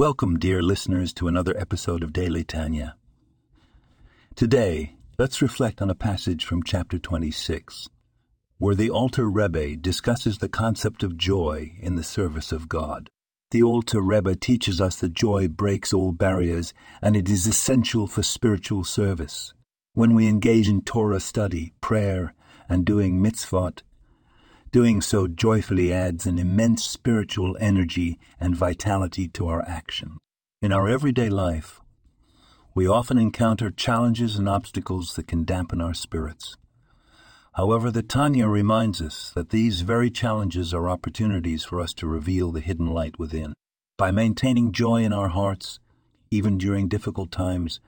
Welcome, dear listeners, to another episode of Daily Tanya. Today, let's reflect on a passage from chapter 26, where the Alter Rebbe discusses the concept of joy in the service of God. The Alter Rebbe teaches us that joy breaks all barriers and it is essential for spiritual service. When we engage in Torah study, prayer, and doing mitzvot, Doing so joyfully adds an immense spiritual energy and vitality to our action. In our everyday life, we often encounter challenges and obstacles that can dampen our spirits. However, the Tanya reminds us that these very challenges are opportunities for us to reveal the hidden light within. By maintaining joy in our hearts, even during difficult times,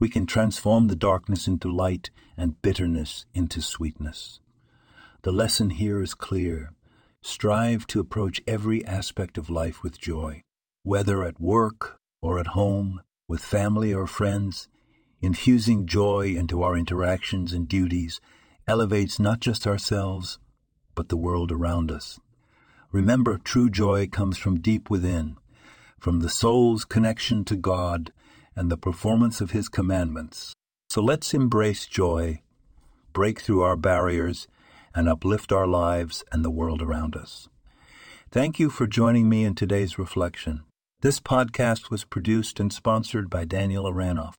we can transform the darkness into light and bitterness into sweetness. The lesson here is clear. Strive to approach every aspect of life with joy, whether at work or at home, with family or friends. Infusing joy into our interactions and duties elevates not just ourselves, but the world around us. Remember, true joy comes from deep within, from the soul's connection to God and the performance of His commandments. So let's embrace joy, break through our barriers, and uplift our lives and the world around us. Thank you for joining me in today's reflection. This podcast was produced and sponsored by Daniel Aranoff.